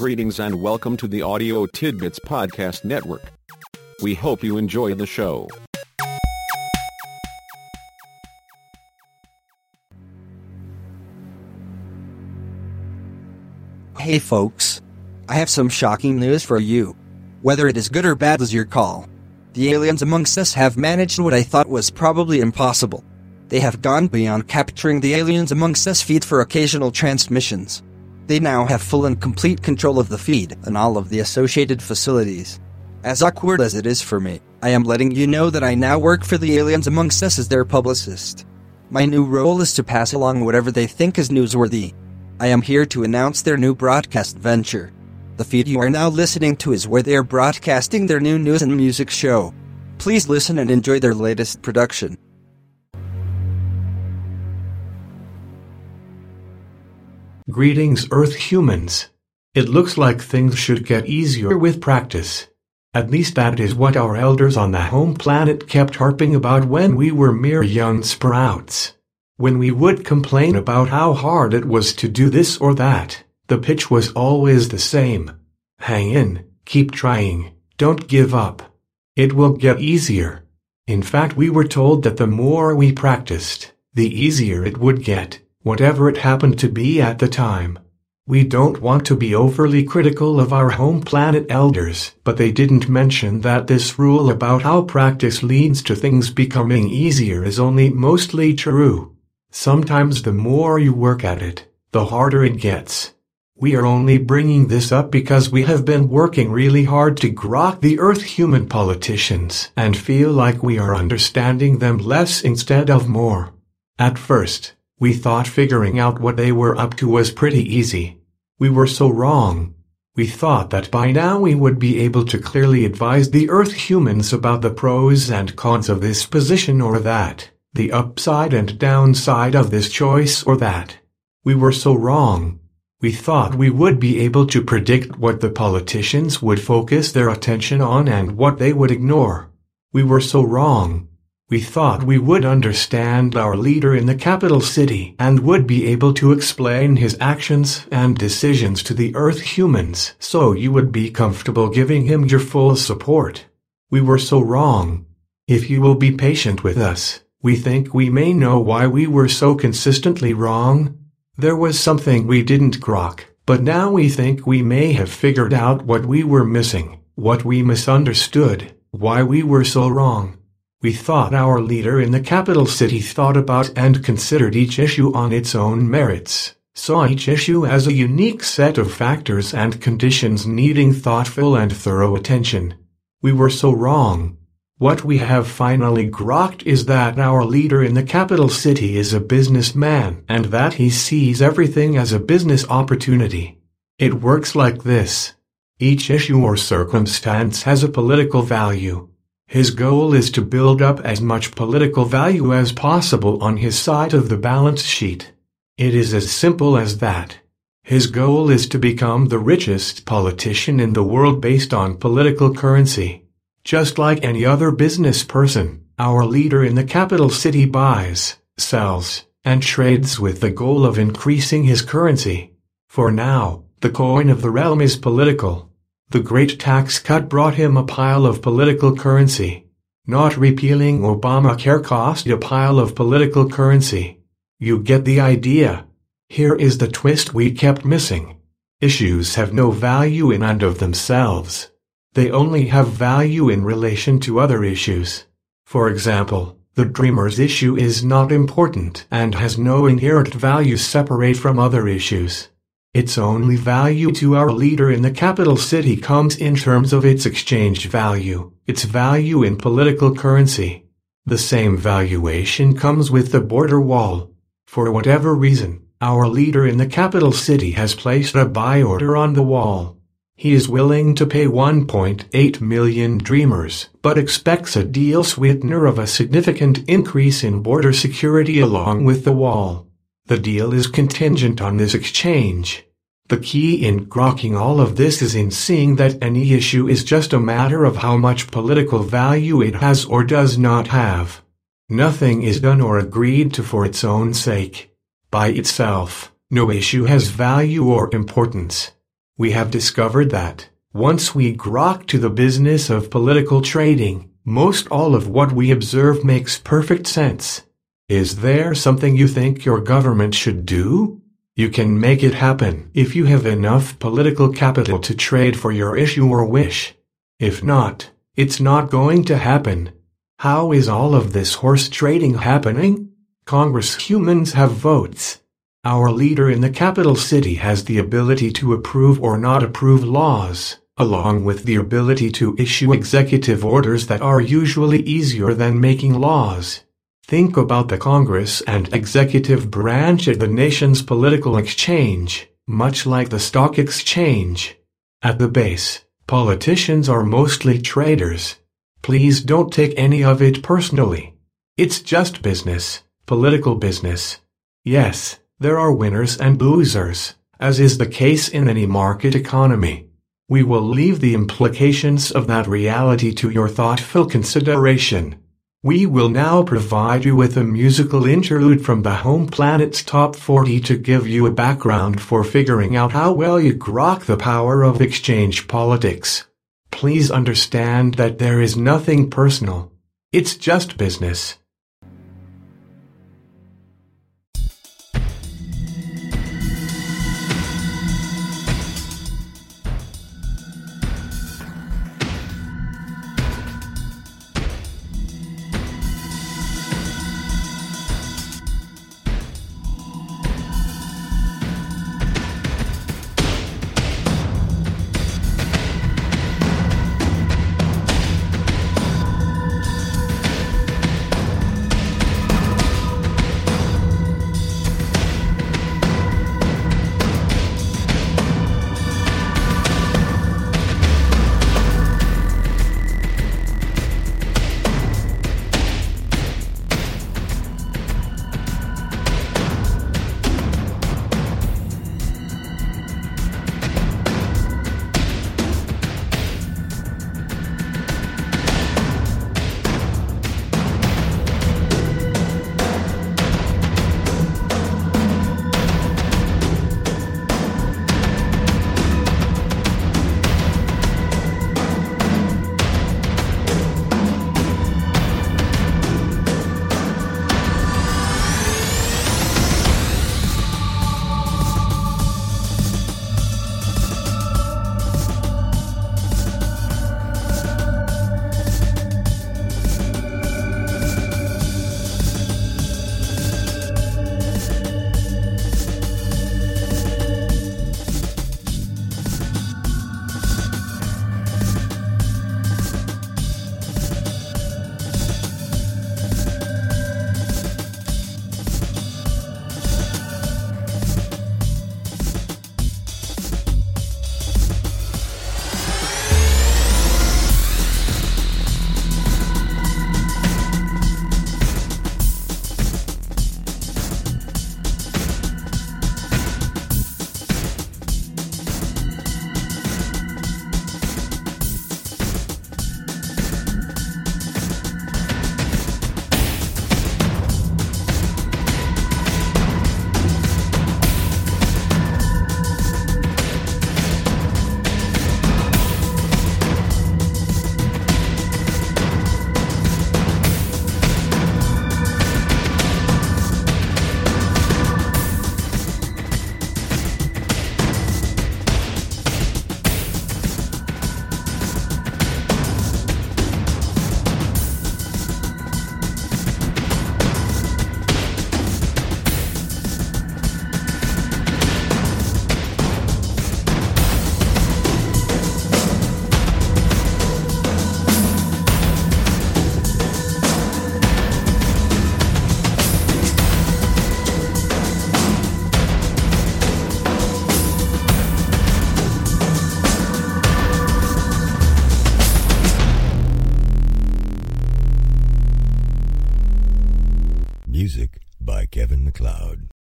Greetings and welcome to the Audio Tidbits Podcast Network. We hope you enjoy the show. Hey folks. I have some shocking news for you. Whether it is good or bad is your call. The aliens amongst us have managed what I thought was probably impossible. They have gone beyond capturing the aliens amongst us feed for occasional transmissions. They now have full and complete control of the feed and all of the associated facilities. As awkward as it is for me, I am letting you know that I now work for the aliens amongst us as their publicist. My new role is to pass along whatever they think is newsworthy. I am here to announce their new broadcast venture. The feed you are now listening to is where they are broadcasting their new news and music show. Please listen and enjoy their latest production. Greetings, Earth humans. It looks like things should get easier with practice. At least that is what our elders on the home planet kept harping about when we were mere young sprouts. When we would complain about how hard it was to do this or that, the pitch was always the same. Hang in, keep trying, don't give up. It will get easier. In fact, we were told that the more we practiced, the easier it would get whatever it happened to be at the time. We don't want to be overly critical of our home planet elders, but they didn't mention that this rule about how practice leads to things becoming easier is only mostly true. Sometimes the more you work at it, the harder it gets. We are only bringing this up because we have been working really hard to grok the Earth human politicians and feel like we are understanding them less instead of more. At first, we thought figuring out what they were up to was pretty easy. We were so wrong. We thought that by now we would be able to clearly advise the Earth humans about the pros and cons of this position or that, the upside and downside of this choice or that. We were so wrong. We thought we would be able to predict what the politicians would focus their attention on and what they would ignore. We were so wrong. We thought we would understand our leader in the capital city and would be able to explain his actions and decisions to the Earth humans so you would be comfortable giving him your full support. We were so wrong. If you will be patient with us, we think we may know why we were so consistently wrong. There was something we didn't grok, but now we think we may have figured out what we were missing, what we misunderstood, why we were so wrong. We thought our leader in the capital city thought about and considered each issue on its own merits, saw each issue as a unique set of factors and conditions needing thoughtful and thorough attention. We were so wrong. What we have finally grokked is that our leader in the capital city is a businessman and that he sees everything as a business opportunity. It works like this. Each issue or circumstance has a political value his goal is to build up as much political value as possible on his side of the balance sheet. It is as simple as that. His goal is to become the richest politician in the world based on political currency. Just like any other business person, our leader in the capital city buys, sells, and trades with the goal of increasing his currency. For now, the coin of the realm is political. The great tax cut brought him a pile of political currency. Not repealing Obamacare cost a pile of political currency. You get the idea. Here is the twist we kept missing. Issues have no value in and of themselves. They only have value in relation to other issues. For example, the dreamer's issue is not important and has no inherent value separate from other issues. Its only value to our leader in the capital city comes in terms of its exchange value, its value in political currency. The same valuation comes with the border wall. For whatever reason, our leader in the capital city has placed a buy order on the wall. He is willing to pay 1.8 million dreamers, but expects a deal sweetener of a significant increase in border security along with the wall. The deal is contingent on this exchange. The key in grokking all of this is in seeing that any issue is just a matter of how much political value it has or does not have. Nothing is done or agreed to for its own sake. By itself, no issue has value or importance. We have discovered that, once we grok to the business of political trading, most all of what we observe makes perfect sense. Is there something you think your government should do? You can make it happen if you have enough political capital to trade for your issue or wish. If not, it's not going to happen. How is all of this horse trading happening? Congress humans have votes. Our leader in the capital city has the ability to approve or not approve laws, along with the ability to issue executive orders that are usually easier than making laws. Think about the Congress and executive branch of the nation's political exchange, much like the stock exchange. At the base, politicians are mostly traders. Please don't take any of it personally. It's just business, political business. Yes, there are winners and losers, as is the case in any market economy. We will leave the implications of that reality to your thoughtful consideration. We will now provide you with a musical interlude from the Home Planet's Top 40 to give you a background for figuring out how well you grok the power of exchange politics. Please understand that there is nothing personal. It's just business.